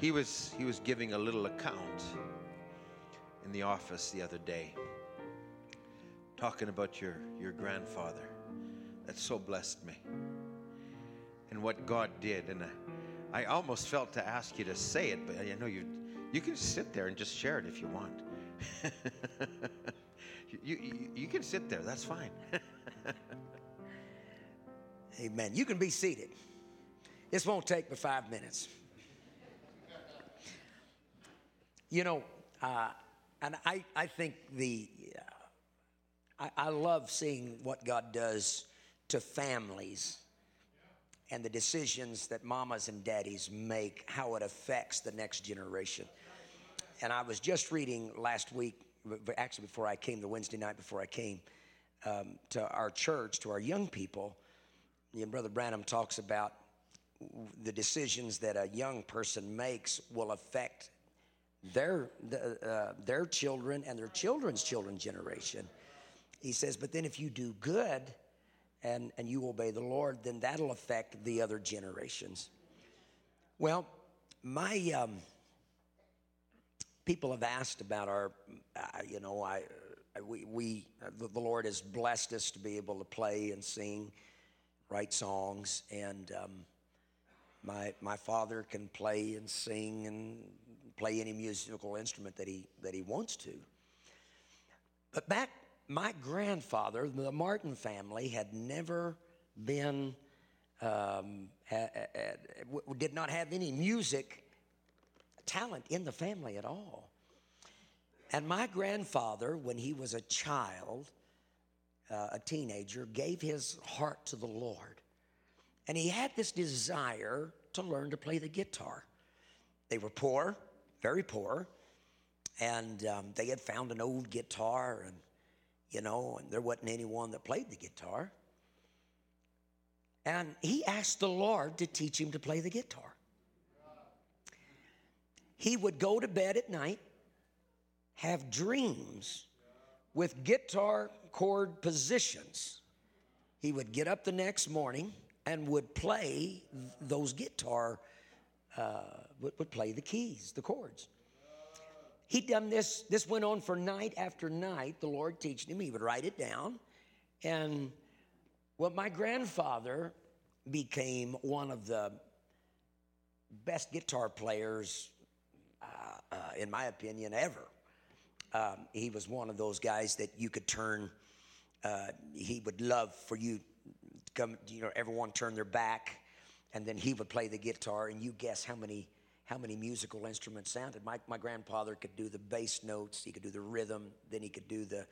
He was he was giving a little account in the office the other day, talking about your your grandfather. That so blessed me, and what God did. And I, I almost felt to ask you to say it, but I know you you can sit there and just share it if you want. you, you, you can sit there. That's fine. Amen. You can be seated. This won't take but five minutes. You know, uh, and I, I think the, uh, I, I love seeing what God does to families and the decisions that mamas and daddies make, how it affects the next generation. And I was just reading last week, actually before I came, the Wednesday night before I came um, to our church, to our young people. And Brother Branham talks about the decisions that a young person makes will affect their, uh, their children and their children's children generation. He says, but then if you do good and, and you obey the Lord, then that'll affect the other generations. Well, my um, people have asked about our, uh, you know, I, we, we the, the, Lord has blessed us to be able to play and sing, write songs, and um, my my father can play and sing and play any musical instrument that he that he wants to. But back, my grandfather, the Martin family, had never been um, ha, ha, did not have any music talent in the family at all. And my grandfather, when he was a child, uh, a teenager, gave his heart to the Lord. And he had this desire to learn to play the guitar. They were poor, very poor, and um, they had found an old guitar, and you know, and there wasn't anyone that played the guitar. And he asked the Lord to teach him to play the guitar. He would go to bed at night, have dreams with guitar chord positions. He would get up the next morning and would play those guitar, uh, would, would play the keys, the chords. He'd done this, this went on for night after night, the Lord teaching him. He would write it down. And well, my grandfather became one of the best guitar players, uh, uh, in my opinion, ever. Um, he was one of those guys that you could turn, uh, he would love for you come, you know, everyone turn their back, and then he would play the guitar, and you guess how many how many musical instruments sounded. My, my grandfather could do the bass notes, he could do the rhythm, then he could do the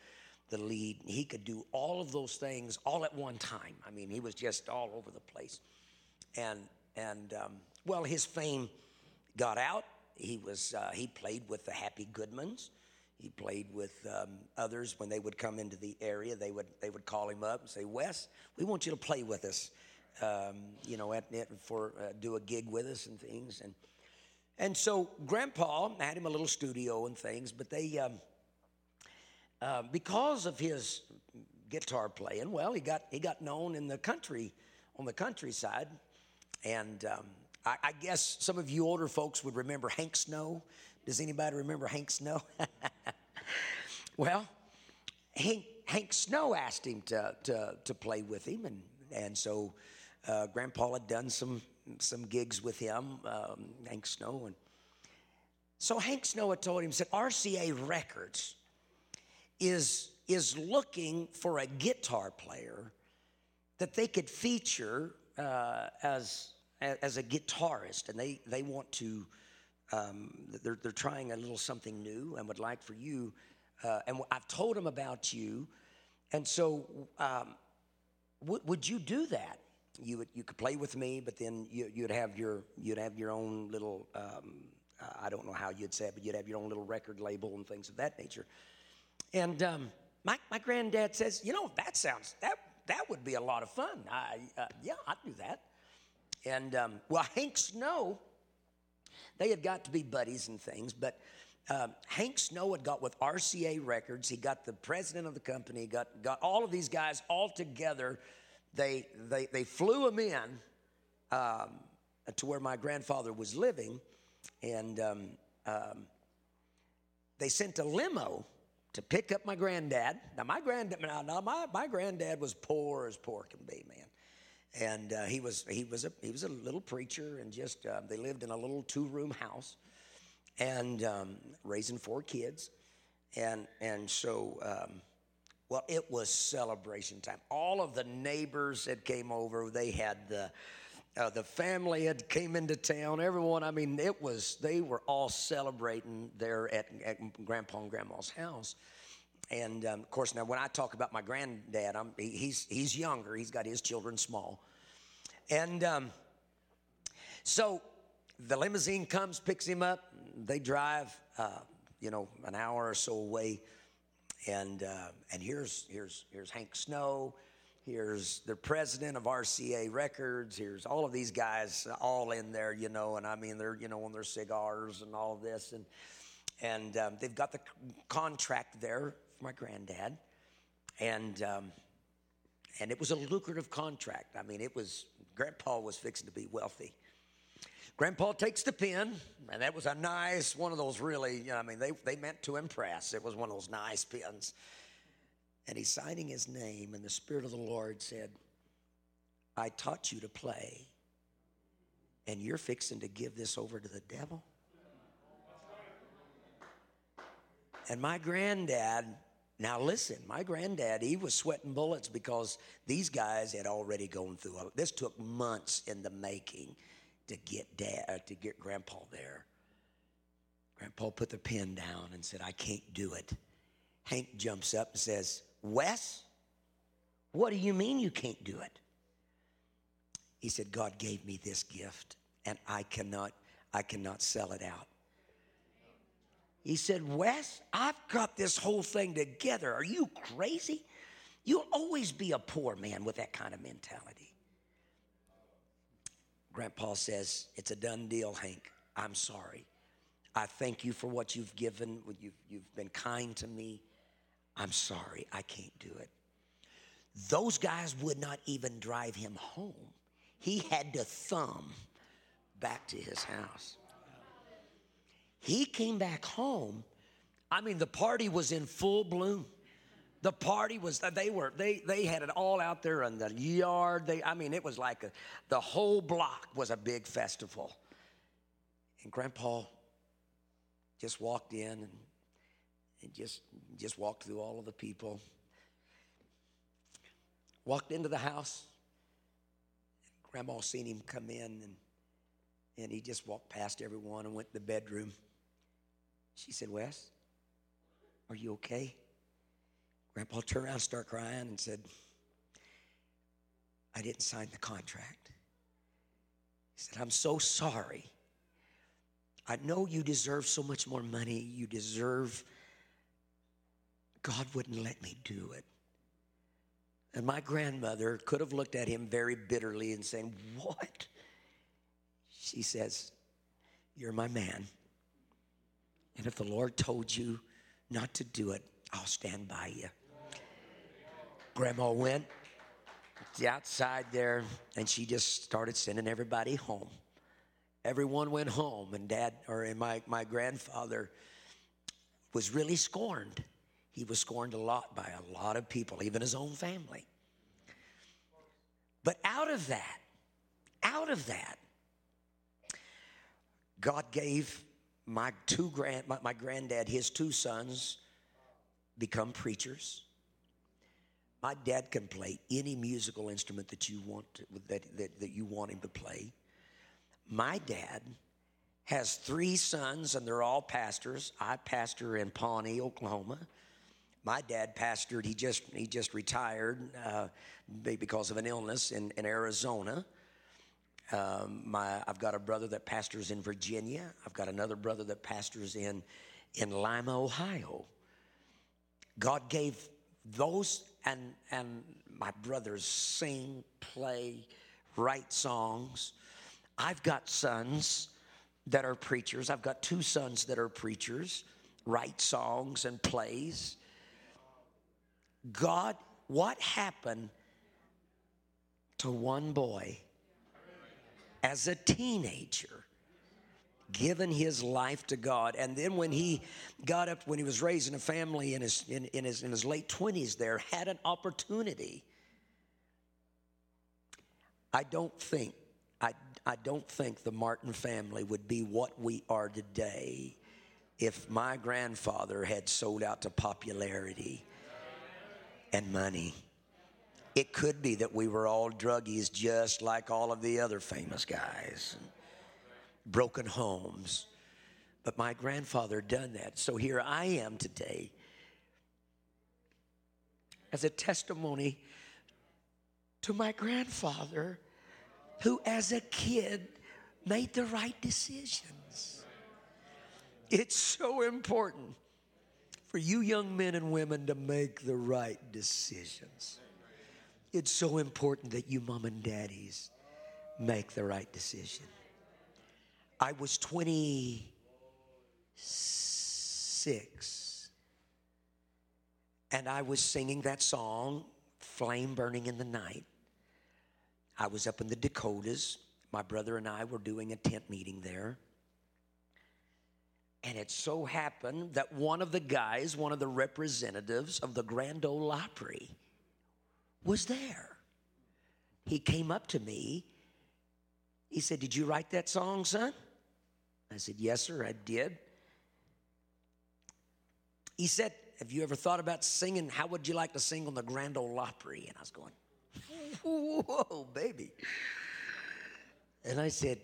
the lead. He could do all of those things all at one time. I mean, he was just all over the place. And and um, well, his fame got out. He was uh, he played with the Happy Goodmans. He played with um, others when they would come into the area. They would they would call him up and say, "Wes, we want you to play with us. Um, you know, at, at for uh, do a gig with us and things." And and so Grandpa had him a little studio and things, but they um, uh, because of his guitar playing, well, he got he got known in the country on the countryside, and um, I, I guess some of you older folks would remember Hank Snow. Does anybody remember Hank Snow? well, Hank, Hank Snow asked him to, to, to play with him, and, and so uh, Grandpa had done some, some gigs with him, um, Hank Snow. And so Hank Snow had told him, said, RCA Records is, is looking for a guitar player that they could feature uh, as, as a guitarist, and they, they want to um, they're, they're trying a little something new and would like for you. Uh, and I've told them about you. And so, um, w- would you do that? You would, you could play with me, but then you, would have your you'd have your own little um, I don't know how you'd say it, but you'd have your own little record label and things of that nature. And um, my my granddad says, you know, that sounds that that would be a lot of fun. I, uh, yeah, I'd do that. And um, well, Hank Snow they had got to be buddies and things, but um, Hank Snow had got with RCA Records. He got the president of the company, got, got all of these guys all together. They, they, they flew him in um, to where my grandfather was living, and um, um, they sent a limo to pick up my granddad. Now my granddad, now, my, my granddad was poor as poor can be, man. And uh, he was he was a he was a little preacher, and just uh, they lived in a little two room house, and um, raising four kids, and and so um, well it was celebration time. All of the neighbors that came over, they had the uh, the family had came into town. Everyone, I mean, it was they were all celebrating there at, at Grandpa and Grandma's house. And um, of course, now when I talk about my granddad, I'm, he's he's younger. He's got his children small, and um, so the limousine comes, picks him up. They drive, uh, you know, an hour or so away, and uh, and here's here's here's Hank Snow Here's the president of RCA Records. Here's all of these guys all in there, you know, and I mean, they're, you know, on their cigars and all of this. And, and um, they've got the contract there for my granddad. And, um, and it was a lucrative contract. I mean, it was, Grandpa was fixing to be wealthy. Grandpa takes the pen, and that was a nice one of those really, you know, I mean, they, they meant to impress. It was one of those nice pens and he's signing his name, and the Spirit of the Lord said, I taught you to play, and you're fixing to give this over to the devil? And my granddad, now listen, my granddad, he was sweating bullets because these guys had already gone through. This took months in the making to get dad, uh, to get grandpa there. Grandpa put the pen down and said, I can't do it. Hank jumps up and says, Wes, what do you mean you can't do it? He said, God gave me this gift and I cannot, I cannot sell it out. He said, Wes, I've got this whole thing together. Are you crazy? You'll always be a poor man with that kind of mentality. Grandpa says, It's a done deal, Hank. I'm sorry. I thank you for what you've given. You've, you've been kind to me. I'm sorry, I can't do it. Those guys would not even drive him home. He had to thumb back to his house. He came back home. I mean, the party was in full bloom. The party was, they were, they, they had it all out there in the yard. They, I mean, it was like a, the whole block was a big festival. And Grandpa just walked in and and just just walked through all of the people. Walked into the house. Grandma seen him come in and and he just walked past everyone and went to the bedroom. She said, Wes, are you okay? Grandpa turned around started crying and said, I didn't sign the contract. He said, I'm so sorry. I know you deserve so much more money. You deserve God wouldn't let me do it. And my grandmother could have looked at him very bitterly and saying, What? She says, You're my man. And if the Lord told you not to do it, I'll stand by you. Grandma went the outside there and she just started sending everybody home. Everyone went home, and dad, or and my, my grandfather, was really scorned he was scorned a lot by a lot of people, even his own family. But out of that, out of that, God gave my two grand my, my granddad his two sons become preachers. My dad can play any musical instrument that you want to, that, that, that you want him to play. My dad has three sons and they're all pastors. I pastor in Pawnee, Oklahoma my dad pastored he just he just retired uh, because of an illness in, in arizona um, my, i've got a brother that pastors in virginia. I've got another brother that pastors in in lima ohio. God gave those and and my brothers sing play write songs. I've got sons that are preachers. I've got two sons that are preachers write songs and plays. God, what happened to one boy as a teenager given his life to God. And then when he got up, when he was raising a family in his, in, in his, in his late 20s there, had an opportunity. I don't think, I, I don't think the Martin family would be what we are today if my grandfather had sold out to popularity and money. It could be that we were all druggies just like all of the other famous guys broken homes. But my grandfather done that. So here I am today as a testimony to my grandfather who as a kid made the right decisions. It's so important for you young men and women to make the right decisions. It's so important that you mom and daddies make the right decision. I was 26 and I was singing that song, Flame Burning in the Night. I was up in the Dakotas. My brother and I were doing a tent meeting there. And it so happened that one of the guys, one of the representatives of the Grand Ole Opry, was there. He came up to me. He said, Did you write that song, son? I said, Yes, sir, I did. He said, Have you ever thought about singing? How would you like to sing on the Grand Ole Opry? And I was going, Whoa, baby. And I said,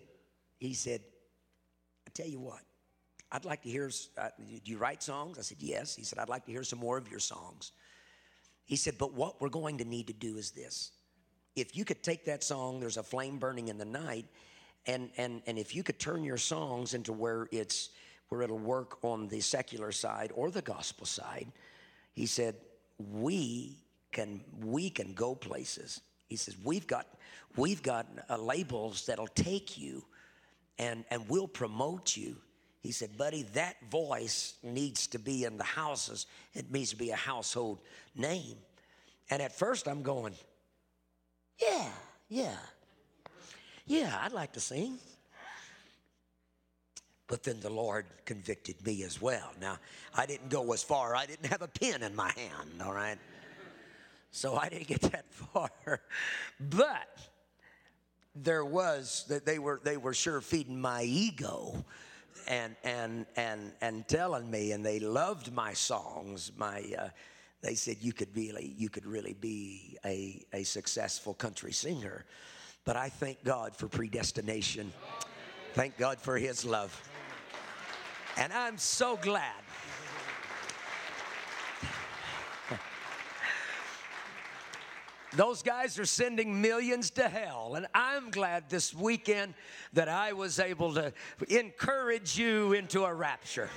He said, I tell you what, I'd like to hear, uh, do you write songs? I said, Yes. He said, I'd like to hear some more of your songs. He said, But what we're going to need to do is this. If you could take that song, There's a Flame Burning in the Night, and and and if you could turn your songs into where it's where it'll work on the secular side or the gospel side he said we can we can go places he says we've got we've got uh, labels that'll take you and and we'll promote you he said buddy that voice needs to be in the houses it needs to be a household name and at first i'm going yeah yeah yeah, I'd like to sing. But then the Lord convicted me as well. Now, I didn't go as far, I didn't have a pen in my hand, all right? So I didn't get that far. But there was that they were they were sure feeding my ego and and and and telling me and they loved my songs my uh, they said you could really you could really be a, a successful country singer but I thank God for predestination. Thank God for His love. And I'm so glad. Those guys are sending millions to hell. And I'm glad this weekend that I was able to encourage you into a rapture.